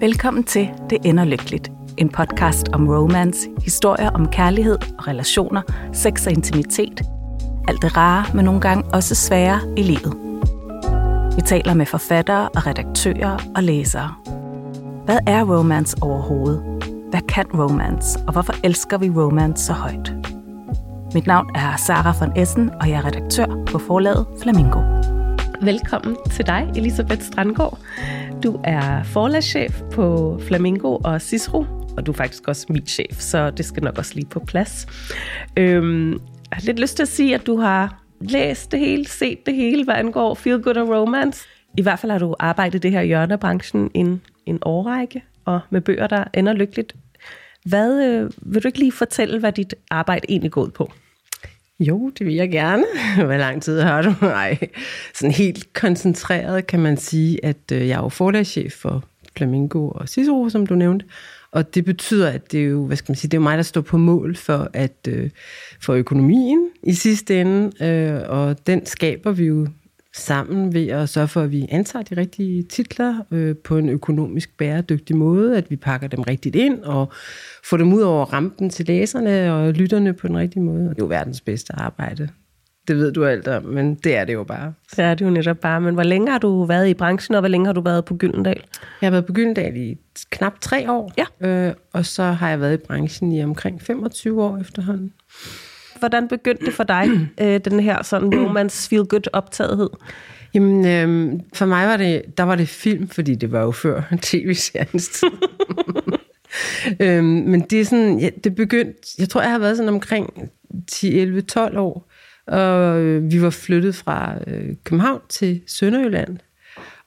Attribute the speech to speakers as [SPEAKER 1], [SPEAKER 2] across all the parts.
[SPEAKER 1] Velkommen til Det ender lykkeligt. En podcast om romance, historier om kærlighed og relationer, sex og intimitet. Alt det rare, men nogle gange også svære i livet. Vi taler med forfattere og redaktører og læsere. Hvad er romance overhovedet? Hvad kan romance, og hvorfor elsker vi romance så højt? Mit navn er Sara von Essen, og jeg er redaktør på forlaget Flamingo. Velkommen til dig, Elisabeth Strandgaard. Du er forlagschef på Flamingo og Cicero, og du er faktisk også min chef, så det skal nok også lige på plads. Øhm, jeg har lidt lyst til at sige, at du har læst det hele, set det hele, hvad angår Feel Good og Romance. I hvert fald har du arbejdet i det her hjørne af branchen en, en årrække, og med bøger, der ender lykkeligt. Hvad, øh, vil du ikke lige fortælle, hvad dit arbejde egentlig går ud på?
[SPEAKER 2] Jo, det vil jeg gerne. Hvor lang tid har du? Nej, sådan helt koncentreret kan man sige, at øh, jeg er jo forlagschef for Flamingo og Cicero, som du nævnte. Og det betyder, at det er jo, hvad skal man sige, det er jo mig, der står på mål for, at, øh, for økonomien i sidste ende, øh, og den skaber vi jo sammen ved at sørge for, at vi antager de rigtige titler øh, på en økonomisk bæredygtig måde, at vi pakker dem rigtigt ind og får dem ud over rampen til læserne og lytterne på den rigtige måde. Det er jo verdens bedste arbejde. Det ved du alt om, men det er det jo bare.
[SPEAKER 1] Det er det jo netop bare. Men hvor længe har du været i branchen, og hvor længe har du været på Gyldendal?
[SPEAKER 2] Jeg har været på Gyldendal i knap tre år,
[SPEAKER 1] ja.
[SPEAKER 2] øh, og så har jeg været i branchen i omkring 25 år efterhånden
[SPEAKER 1] hvordan begyndte det for dig, øh, den her sådan romance feel good optagethed?
[SPEAKER 2] Jamen, øh, for mig var det, der var det film, fordi det var jo før tv-seriens tid. øhm, men det er sådan, ja, det begyndte, jeg tror, jeg har været sådan omkring 10, 11, 12 år, og øh, vi var flyttet fra øh, København til Sønderjylland.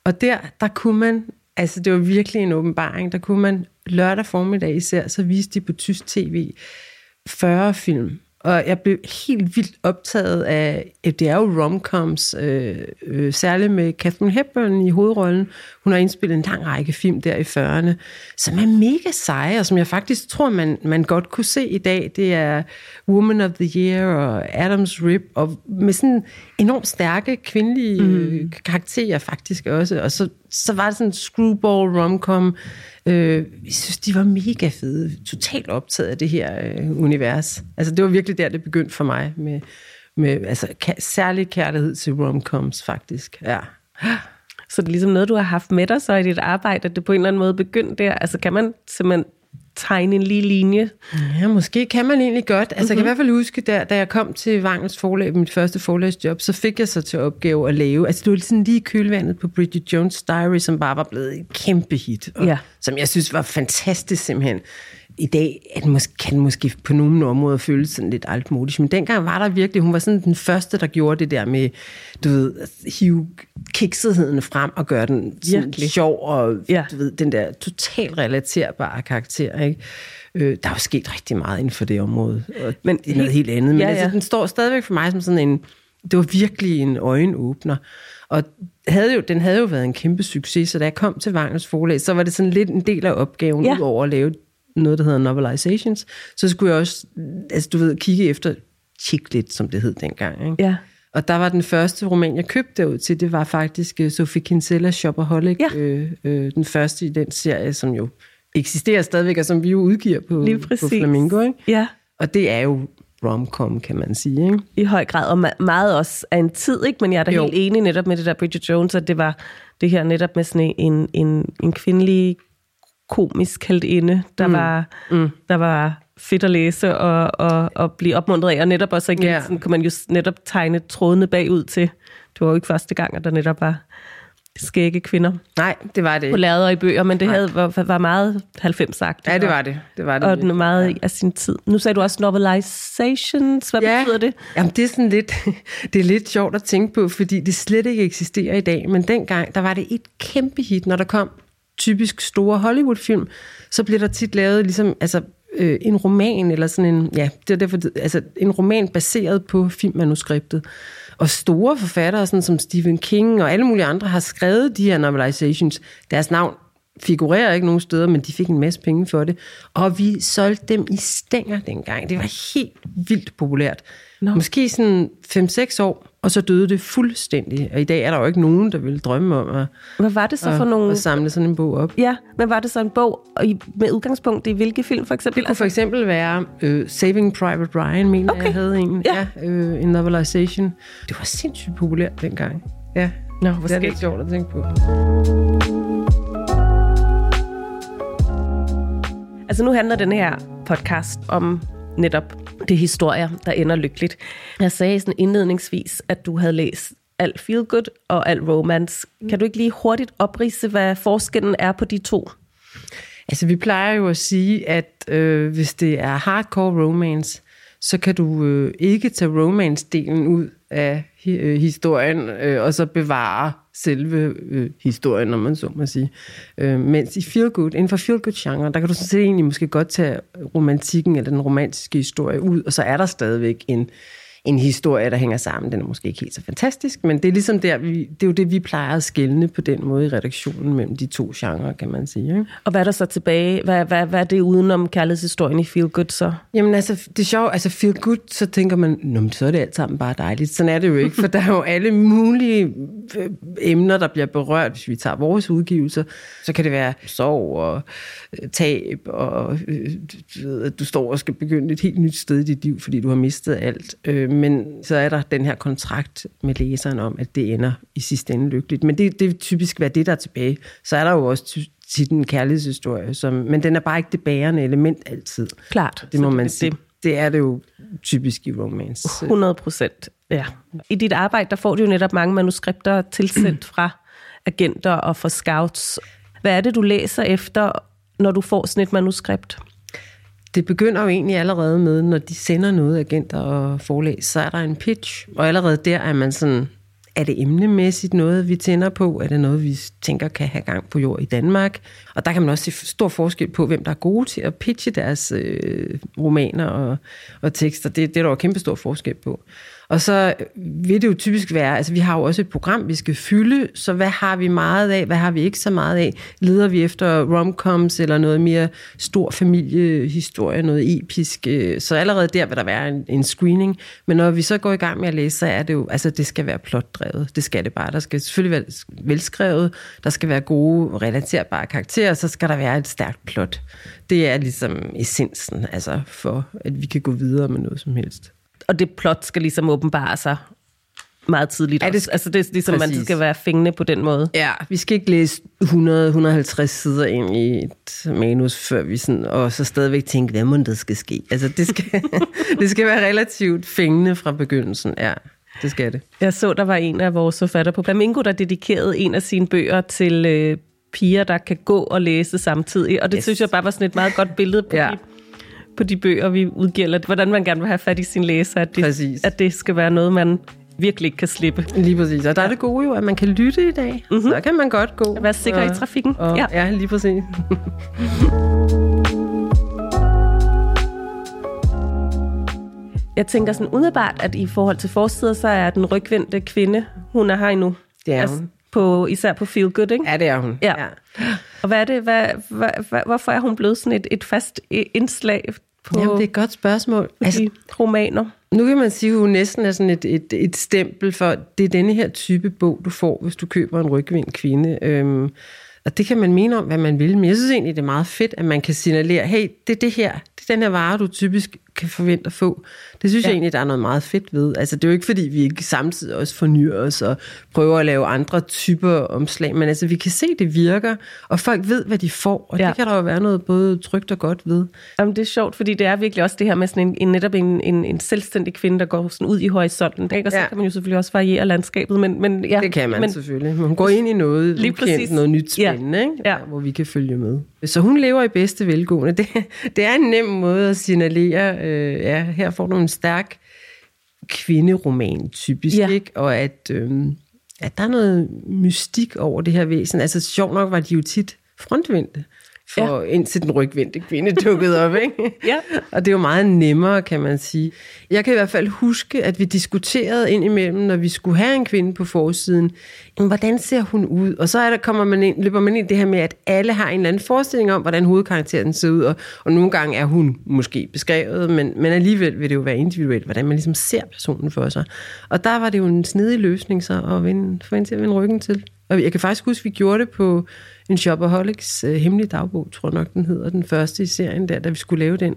[SPEAKER 2] Og der, der kunne man, altså det var virkelig en åbenbaring, der kunne man lørdag formiddag især, så viste de på tysk tv 40 film og jeg blev helt vildt optaget af, at det er jo romcoms, øh, øh, særligt med Catherine Hepburn i hovedrollen. Hun har indspillet en lang række film der i 40'erne, som er mega seje, og som jeg faktisk tror, man, man godt kunne se i dag. Det er Woman of the Year og Adams Rib, og med sådan enormt stærke kvindelige mm. karakterer faktisk også. Og så, så var det sådan en screwball romcom, Øh, jeg synes, de var mega fede. Totalt optaget af det her øh, univers. Altså, det var virkelig der, det begyndte for mig med, med altså, ka- særlig kærlighed til romcoms, faktisk. Ja.
[SPEAKER 1] Så det er ligesom noget, du har haft med dig så i dit arbejde, at det på en eller anden måde begyndte der. Altså, kan man simpelthen tegne en lige linje.
[SPEAKER 2] Ja, måske kan man egentlig godt. Altså, mm-hmm. jeg kan i mhm. hvert fald huske, der, da jeg kom til Vangels forlag, mit første forlagsjob, så fik jeg så til opgave at lave, altså det var sådan lige kølvandet på Bridget Jones' Diary, som bare var blevet et kæmpe hit, og, ja. som jeg synes var fantastisk simpelthen i dag at måske, kan måske på nogle områder føles sådan lidt altmodisk, men dengang var der virkelig, hun var sådan den første, der gjorde det der med, du ved, hive kiksetheden frem og gøre den sådan virkelig. sjov, og ja. du ved, den der totalt relaterbare karakter, ikke? Øh, der er jo sket rigtig meget inden for det område, og men det er noget helt andet, men ja, ja. Altså, den står stadigvæk for mig som sådan en, det var virkelig en øjenåbner. Og havde jo, den havde jo været en kæmpe succes, så da jeg kom til Vangels forlag, så var det sådan lidt en del af opgaven, ja. over at lave noget, der hedder novelizations, så skulle jeg også, altså du ved, kigge efter chick lidt, som det hed dengang. Ikke?
[SPEAKER 1] Ja.
[SPEAKER 2] Og der var den første roman, jeg købte derud til, det var faktisk uh, Sophie Kinsellas Shopaholic, ja. øh, øh, den første i den serie, som jo eksisterer stadigvæk, og som vi jo udgiver på, på Flamingo. Ikke?
[SPEAKER 1] Ja.
[SPEAKER 2] Og det er jo romcom, kan man sige. Ikke?
[SPEAKER 1] I høj grad, og meget også af en tid, ikke? men jeg er da jo. helt enig netop med det der Bridget Jones, at det var det her netop med sådan en, en, en kvindelig komisk inde, der, mm. Var, mm. der var fedt at læse og, og, og blive opmuntret af. Og netop også igen, yeah. sådan, kan man jo netop tegne trådene bagud til. Det var jo ikke første gang, at der netop var skægge kvinder.
[SPEAKER 2] Nej, det var det
[SPEAKER 1] På lærder og i bøger, men det havde, var, var meget 90 sagt.
[SPEAKER 2] Ja, det var det. det, var det
[SPEAKER 1] og den meget ja. af sin tid. Nu sagde du også novelizations. Hvad ja. betyder det?
[SPEAKER 2] Jamen, det er sådan lidt, det er lidt sjovt at tænke på, fordi det slet ikke eksisterer i dag. Men dengang, der var det et kæmpe hit, når der kom typisk store Hollywood-film, så bliver der tit lavet ligesom, altså, øh, en roman, eller sådan en, ja, det er derfor, altså en roman baseret på filmmanuskriptet. Og store forfattere, sådan som Stephen King og alle mulige andre, har skrevet de her novelizations. Deres navn figurerer ikke nogen steder, men de fik en masse penge for det. Og vi solgte dem i stænger dengang. Det var helt vildt populært. No. Måske sådan 5-6 år Og så døde det fuldstændig. Og i dag er der jo ikke nogen, der vil drømme om at,
[SPEAKER 1] Hvad var det så for
[SPEAKER 2] at,
[SPEAKER 1] nogle...
[SPEAKER 2] at samle sådan en bog op.
[SPEAKER 1] Ja, men var det så en bog og i, med udgangspunkt i hvilke film for eksempel?
[SPEAKER 2] Det kunne for eksempel være uh, Saving Private Ryan, mener okay. jeg havde en.
[SPEAKER 1] Ja.
[SPEAKER 2] ja uh, en novelization. Det var sindssygt populært dengang. Ja,
[SPEAKER 1] Nå, hvor
[SPEAKER 2] det er lidt sjovt at tænke på.
[SPEAKER 1] Altså nu handler den her podcast om netop det historier, der ender lykkeligt. Jeg sagde sådan indledningsvis, at du havde læst alt feel good og alt romance. Kan du ikke lige hurtigt oprise, hvad forskellen er på de to?
[SPEAKER 2] Altså, vi plejer jo at sige, at øh, hvis det er hardcore romance, så kan du øh, ikke tage romance-delen ud af hi- øh, historien, øh, og så bevare selve øh, historien, når man så må sige. Øh, mens i feel good, inden for feel good genre, der kan du sådan set egentlig måske godt tage romantikken eller den romantiske historie ud, og så er der stadigvæk en, en historie, der hænger sammen. Den er måske ikke helt så fantastisk, men det er ligesom der, vi, det er jo det, vi plejer at skelne på den måde i redaktionen mellem de to genrer, kan man sige. Ikke?
[SPEAKER 1] Og hvad er der så tilbage? Hvad, hvad, hvad er det udenom kærlighedshistorien i feel good så?
[SPEAKER 2] Jamen altså, det er sjovt, altså feel good, så tænker man, Nå, men så er det alt sammen bare dejligt. Sådan er det jo ikke, for der er jo alle mulige øh, emner, der bliver berørt. Hvis vi tager vores udgivelser, så kan det være sorg og øh, tab, og øh, du ved, at du står og skal begynde et helt nyt sted i dit liv, fordi du har mistet alt. Øh, men så er der den her kontrakt med læseren om, at det ender i sidste ende lykkeligt. Men det, det vil typisk være det, der er tilbage. Så er der jo også tit en kærlighedshistorie, som, men den er bare ikke det bærende element altid.
[SPEAKER 1] Klart.
[SPEAKER 2] Det må man
[SPEAKER 1] det-
[SPEAKER 2] sige. Det er det jo typisk i romance.
[SPEAKER 1] 100 procent, ja. I dit arbejde, der får du jo netop mange manuskripter tilsendt fra agenter og fra scouts. Hvad er det, du læser efter, når du får sådan et manuskript?
[SPEAKER 2] Det begynder jo egentlig allerede med, når de sender noget agenter og forlag, så er der en pitch. Og allerede der er man sådan, er det emnemæssigt noget, vi tænder på? Er det noget, vi tænker kan have gang på jord i Danmark? Og der kan man også se stor forskel på, hvem der er gode til at pitche deres øh, romaner og, og tekster. Det, det er der jo kæmpe stor forskel på. Og så vil det jo typisk være, altså vi har jo også et program, vi skal fylde, så hvad har vi meget af, hvad har vi ikke så meget af? Leder vi efter romcoms eller noget mere stor familiehistorie, noget episk? Så allerede der vil der være en, en screening. Men når vi så går i gang med at læse, så er det jo, altså det skal være plotdrevet. Det skal det bare. Der skal selvfølgelig være velskrevet, der skal være gode, relaterbare karakterer, så skal der være et stærkt plot. Det er ligesom essensen, altså for at vi kan gå videre med noget som helst.
[SPEAKER 1] Og det plot skal ligesom åbenbare sig meget tidligt
[SPEAKER 2] Ja, det
[SPEAKER 1] også.
[SPEAKER 2] skal-
[SPEAKER 1] Altså det er ligesom, man
[SPEAKER 2] præcis.
[SPEAKER 1] skal være fængende på den måde.
[SPEAKER 2] Ja, vi skal ikke læse 100-150 sider ind i et manus, før vi sådan, og så stadigvæk tænke, hvad må der skal ske? Altså, det skal, det skal være relativt fængende fra begyndelsen, ja. Det skal det.
[SPEAKER 1] Jeg så, der var en af vores forfatter på Flamingo, der dedikerede en af sine bøger til øh, piger, der kan gå og læse samtidig. Og det yes. Synes jeg bare var sådan et meget godt billede på, ja.
[SPEAKER 2] Ja.
[SPEAKER 1] de, på de bøger, vi udgiver. Hvordan man gerne vil have fat i sin læser. At det,
[SPEAKER 2] Præcis.
[SPEAKER 1] at det skal være noget, man virkelig ikke kan slippe.
[SPEAKER 2] Lige præcis. Og der er det gode jo, at man kan lytte i dag. Mm-hmm. Så kan man godt gå.
[SPEAKER 1] Være sikker i
[SPEAKER 2] og-
[SPEAKER 1] trafikken.
[SPEAKER 2] Og,
[SPEAKER 1] Ja.
[SPEAKER 2] ja. ja, lige præcis.
[SPEAKER 1] Jeg tænker sådan umiddelbart, at i forhold til forsider, så er den rygvendte kvinde, hun er her endnu.
[SPEAKER 2] Det er hun.
[SPEAKER 1] På, især på Feel Good, ikke?
[SPEAKER 2] Ja, det er hun.
[SPEAKER 1] Ja. Og hvad er det, hvad, hvad, hvad, hvorfor er hun blevet sådan et, et fast indslag på,
[SPEAKER 2] Jamen, det er et godt spørgsmål.
[SPEAKER 1] på altså, de romaner?
[SPEAKER 2] Nu kan man sige, at hun næsten er sådan et, et, et stempel for, det er denne her type bog, du får, hvis du køber en rygvind kvinde. Øhm, og det kan man mene om, hvad man vil, men jeg synes egentlig, det er meget fedt, at man kan signalere, hey, det er det her, det er den her vare, du typisk kan forvente at få. Det synes ja. jeg egentlig, der er noget meget fedt ved. Altså, det er jo ikke, fordi vi ikke samtidig også fornyer os og prøver at lave andre typer omslag, men altså, vi kan se, det virker, og folk ved, hvad de får, og
[SPEAKER 1] Ja.
[SPEAKER 2] det kan der jo være noget både trygt og godt ved.
[SPEAKER 1] Jamen, det er sjovt, fordi det er virkelig også det her med sådan en, en netop en, en, en selvstændig kvinde, der går sådan ud i horisonten. Ikke? Og så ja. Kan man jo selvfølgelig også variere landskabet. Men, men, ja,
[SPEAKER 2] Det kan man
[SPEAKER 1] men,
[SPEAKER 2] selvfølgelig. Hun går ind i noget
[SPEAKER 1] Lige
[SPEAKER 2] ukendt,
[SPEAKER 1] præcis.
[SPEAKER 2] noget nyt spændende, ja. Ikke?
[SPEAKER 1] Ja.
[SPEAKER 2] hvor vi kan følge med. Så hun lever i bedste velgående. Det, det er en nem måde at signalere, øh, ja, her får du en stærk kvinderoman, typisk,
[SPEAKER 1] Ja.
[SPEAKER 2] ikke? og at, øh, at der er noget mystik over det her væsen. Altså sjovt nok var de jo tit frontvendte. For, ja. indtil den rygvendte kvinde dukkede op. Ikke?
[SPEAKER 1] Ja.
[SPEAKER 2] Og det er jo meget nemmere, kan man sige. Jeg kan i hvert fald huske, at vi diskuterede ind imellem, når vi skulle have en kvinde på forsiden, hvordan ser hun ud? Og så er der, kommer man ind, løber man ind i det her med, at alle har en eller anden forestilling om, hvordan hovedkarakteren ser ud, og, og nogle gange er hun måske beskrevet, men, men alligevel vil det jo være individuelt, hvordan man ligesom ser personen for sig. Og der var det jo en snedig løsning så at vinde, få en til at vende ryggen til. Og jeg kan faktisk huske, at vi gjorde det på en Shopaholics øh, hemmelige dagbog, tror jeg nok, den hedder, den første i serien der, da vi skulle lave den.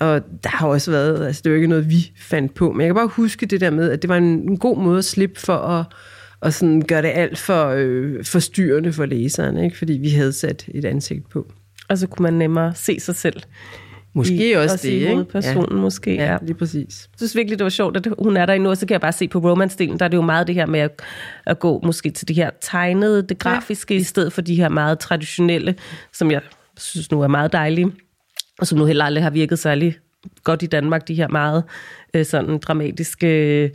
[SPEAKER 2] Og der har også været, altså det er ikke noget, vi fandt på, men jeg kan bare huske det der med, at det var en, en god måde at slippe for at, at sådan gøre det alt for øh, forstyrrende for læseren, ikke? fordi vi havde sat et ansigt på.
[SPEAKER 1] Og så kunne man nemmere se sig selv.
[SPEAKER 2] Måske
[SPEAKER 1] i,
[SPEAKER 2] også,
[SPEAKER 1] også
[SPEAKER 2] det,
[SPEAKER 1] i
[SPEAKER 2] ikke?
[SPEAKER 1] måske.
[SPEAKER 2] Ja,
[SPEAKER 1] Ja.
[SPEAKER 2] ja, lige præcis.
[SPEAKER 1] Jeg synes virkelig, det var sjovt, at hun er der endnu, og så kan jeg bare se på romance-delen, der er det jo meget det her med at, at gå måske til det her tegnede, det grafiske, ja. i stedet for de her meget traditionelle, som jeg synes nu er meget dejlige, og som nu heller aldrig har virket særlig godt i Danmark, de her meget øh, sådan dramatiske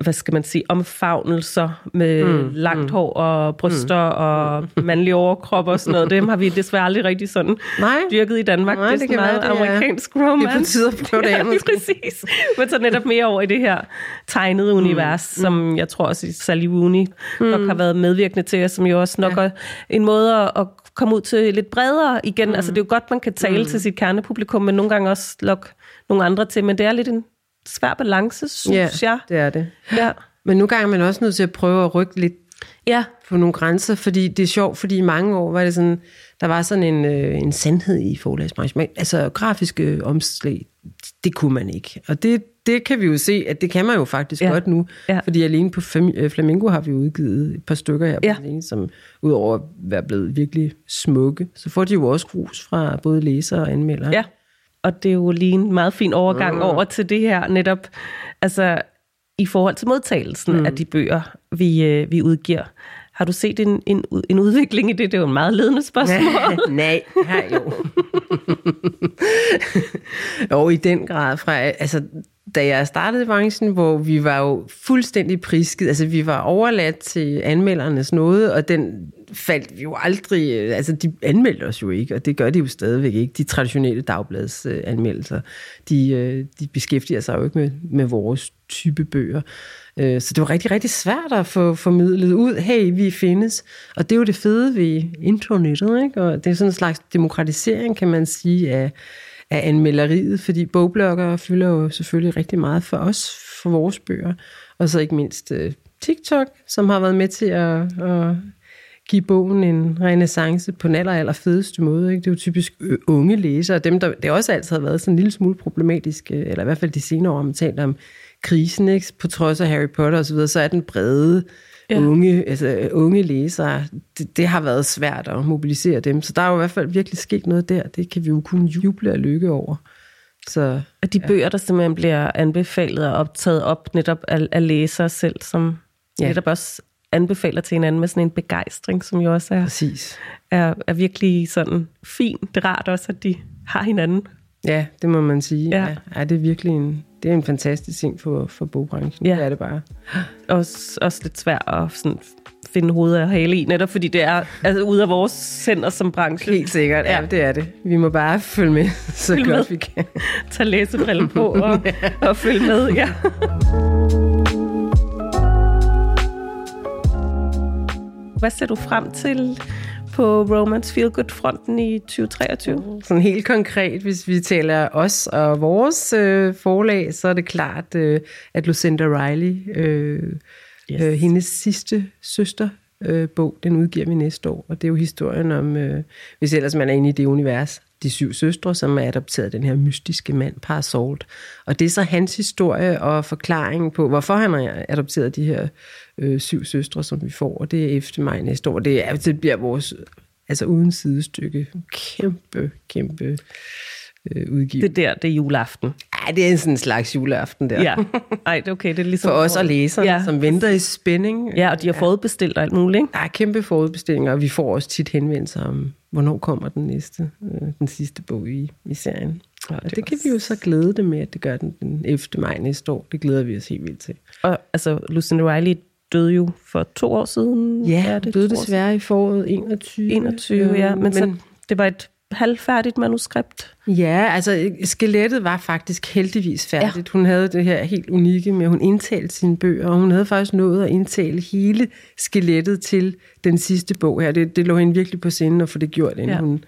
[SPEAKER 1] hvad skal man sige, omfavnelser med mm, langt mm, hår og bryster mm, og mandlige overkrop og sådan noget. Dem har vi desværre aldrig rigtig sådan
[SPEAKER 2] Nej.
[SPEAKER 1] dyrket i Danmark.
[SPEAKER 2] Nej,
[SPEAKER 1] det er
[SPEAKER 2] det
[SPEAKER 1] sådan
[SPEAKER 2] kan
[SPEAKER 1] meget
[SPEAKER 2] være, det er-
[SPEAKER 1] amerikansk
[SPEAKER 2] Det er
[SPEAKER 1] romance.
[SPEAKER 2] på tide at prøve det
[SPEAKER 1] Ja, lige præcis. Men så netop mere over i det her tegnede univers, mm. som jeg tror også Sally Rooney mm. nok har været medvirkende til, og som jo også nok ja. er en måde at- at komme ud til lidt bredere igen. Mm. Altså det er jo godt, man kan tale mm. til sit kernepublikum, men nogle gange også lokke nogle andre til. Men det er lidt en svær balance, synes
[SPEAKER 2] Ja,
[SPEAKER 1] jeg.
[SPEAKER 2] det er det.
[SPEAKER 1] Ja.
[SPEAKER 2] Men nu gange er man også nødt til at prøve at rykke lidt
[SPEAKER 1] ja.
[SPEAKER 2] på nogle grænser, fordi det er sjovt, fordi i mange år var det sådan, der var sådan en, øh, en sandhed i forlagsbranchen. Men, altså grafiske omslag, det kunne man ikke. Og det, det kan vi jo se, at det kan man jo faktisk
[SPEAKER 1] Ja.
[SPEAKER 2] godt nu.
[SPEAKER 1] Ja.
[SPEAKER 2] Fordi alene på øh, Flamingo har vi udgivet et par stykker her,
[SPEAKER 1] Ja.
[SPEAKER 2] på den ene, som udover at være blevet virkelig smukke, så får de jo også grus fra både læsere og anmeldere.
[SPEAKER 1] Ja, og det er jo lige en meget fin overgang mm. over til det her netop, altså i forhold til modtagelsen mm. af de bøger, vi, øh, vi udgiver. Har du set en, en, en udvikling i det? Det er jo en meget ledende spørgsmål.
[SPEAKER 2] Nej, her jo. jo, i den grad. Fra, altså, da jeg startede i branchen, hvor vi var jo fuldstændig prisket, altså vi var overladt til anmeldernes nåde, og den faldt vi jo aldrig, øh, altså de anmeldte os jo ikke, og det gør de jo stadigvæk ikke, de traditionelle dagblads øh, anmeldelser, de, øh, de beskæftiger sig jo ikke med, med vores type bøger. Øh, Så det var rigtig, rigtig svært at få formidlet ud, hey, vi findes. Og det er jo det fede ved internettet, ikke? Og det er sådan en slags demokratisering, kan man sige, af, af anmelderiet, fordi bogbloggere fylder jo selvfølgelig rigtig meget for os, for vores bøger. Og så ikke mindst øh, TikTok, som har været med til at, at give bogen en renaissance på den aller, aller fedeste måde. Ikke? Det er jo typisk unge læsere, dem, der, det også altid har været sådan en lille smule problematisk, øh, eller i hvert fald de senere år, man talt om krisen, ikke? på trods af Harry Potter osv., så, videre, så er den brede
[SPEAKER 1] Ja
[SPEAKER 2] ja. unge, altså, unge læsere, det, det har været svært at mobilisere dem. Så der er jo i hvert fald virkelig sket noget der. Det kan vi jo kun juble og lykke over. Så
[SPEAKER 1] At de bøger, der simpelthen bliver anbefalet og optaget op netop af, af læsere selv, som ja.
[SPEAKER 2] Ja.
[SPEAKER 1] netop også anbefaler til hinanden med sådan en begejstring, som jo også er,
[SPEAKER 2] præcis.
[SPEAKER 1] er, er virkelig sådan fint. Det er rart også, at de har hinanden.
[SPEAKER 2] Ja, det må man sige.
[SPEAKER 1] Ja.
[SPEAKER 2] Ja. Ja, det er virkelig en, det er en fantastisk ting for, for bogbranchen.
[SPEAKER 1] Ja.
[SPEAKER 2] Det er det bare.
[SPEAKER 1] også, også lidt svært at sådan finde hovedet og hale i, netop fordi det er altså, ude af vores hænder som branche.
[SPEAKER 2] Helt sikkert, ja.
[SPEAKER 1] Ja.
[SPEAKER 2] ja, det er det. Vi må bare følge med, så
[SPEAKER 1] Følg
[SPEAKER 2] godt
[SPEAKER 1] med.
[SPEAKER 2] vi kan.
[SPEAKER 1] Tag læsebriller på og, og følge med. Ja. Hvad ser du frem til på Romance Feel Good fronten i 2023?
[SPEAKER 2] Sådan helt konkret, hvis vi taler os og vores øh, forlag, så er det klart, øh, at Lucinda Riley, øh,
[SPEAKER 1] Yes.
[SPEAKER 2] yes. øh, hendes sidste søster, øh, bog, den udgiver vi næste år. Og det er jo historien om, øh, hvis ellers man er inde i det univers, de syv søstre, som er adopteret af den her mystiske mand, Parasolt. Og det er så hans historie og forklaring på, hvorfor han har adopteret de her øh, syv søstre, som vi får. Og det er 11. maj næste år. Det, er, det bliver vores, altså uden sidestykke, kæmpe, kæmpe øh, udgivelse.
[SPEAKER 1] Det der, det er juleaften.
[SPEAKER 2] Ja, det er sådan en slags juleaften der.
[SPEAKER 1] Ja. Ej, det er okay. Det er ligesom
[SPEAKER 2] For os og læsere,
[SPEAKER 1] Ja.
[SPEAKER 2] ja. som venter i spænding.
[SPEAKER 1] Ja, og de har forudbestilt og alt muligt, ikke?
[SPEAKER 2] Der er kæmpe forudbestillinger, og vi får også tit henvendelser om, hvornår kommer den næste, øh, den sidste bog i, i serien.
[SPEAKER 1] Ja,
[SPEAKER 2] Og
[SPEAKER 1] det
[SPEAKER 2] det, det kan
[SPEAKER 1] også-
[SPEAKER 2] vi jo så glæde det med, at det gør den den 11. maj næste år. Det glæder vi os helt vildt til.
[SPEAKER 1] Og altså, Lucinda Riley døde jo for to år siden.
[SPEAKER 2] Ja,
[SPEAKER 1] er
[SPEAKER 2] det døde desværre i foråret 21.
[SPEAKER 1] siden? 21, ja. Men, men så, det var et halvfærdigt manuskript?
[SPEAKER 2] Ja, altså skelettet var faktisk heldigvis færdigt. Ja. Hun havde det her helt unikke med, at hun indtalte sine bøger, og hun havde faktisk nået at indtale hele skelettet til den sidste bog her. Det, det lå hende virkelig på sinden at få det gjort, inden ja. hun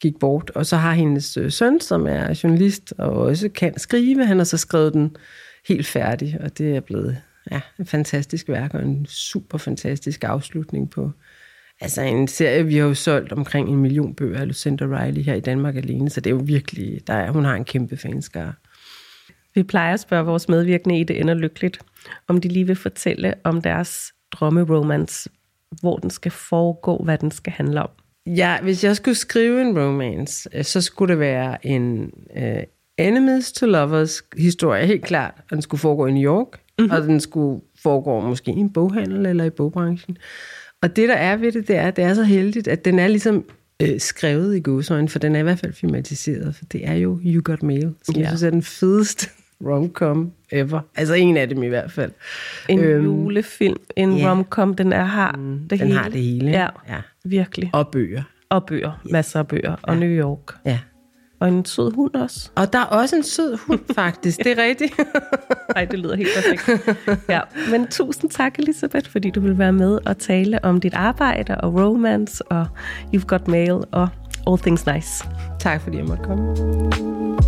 [SPEAKER 2] gik bort. Og så har hendes øh, søn, som er journalist og også kan skrive, han har så skrevet den helt færdig, og det er blevet ja, et fantastisk værk og en super fantastisk afslutning på altså en serie, vi har jo solgt omkring en million bøger af Lucinda Riley her i Danmark alene, så det er jo virkelig, der er, hun har en kæmpe fanskare.
[SPEAKER 1] Vi plejer at spørge vores medvirkende i Det Ender Lykkeligt, om de lige vil fortælle om deres drømmeromance, hvor den skal foregå, hvad den skal handle om.
[SPEAKER 2] Ja, hvis jeg skulle skrive en romance, øh, så skulle det være en uh, enemies to lovers historie, helt klart. Den skulle foregå i New York, mm-hmm. og den skulle foregå måske i en boghandel eller i bogbranchen. Og det, der er ved det, det er, at det er så heldigt, at den er ligesom øh, skrevet i godsøjne, for den er i hvert fald filmatiseret, for det er jo You Got Mail, som ja. jeg synes er den fedeste romcom ever. Altså en af dem i hvert fald.
[SPEAKER 1] En øhm, julefilm, en ja. romcom, den er, har mm, det
[SPEAKER 2] den
[SPEAKER 1] hele.
[SPEAKER 2] har det hele.
[SPEAKER 1] Ja, ja, virkelig.
[SPEAKER 2] Og bøger.
[SPEAKER 1] Og bøger, masser af bøger. Og New York.
[SPEAKER 2] Ja.
[SPEAKER 1] Og en sød hund også.
[SPEAKER 2] Og der er også en sød hund, faktisk. Det er rigtigt.
[SPEAKER 1] Nej, det lyder helt perfekt. Ja. Men tusind tak, Elisabeth, fordi du vil være med og tale om dit arbejde og romance og You've Got Mail og All Things Nice.
[SPEAKER 2] Tak, fordi jeg måtte komme.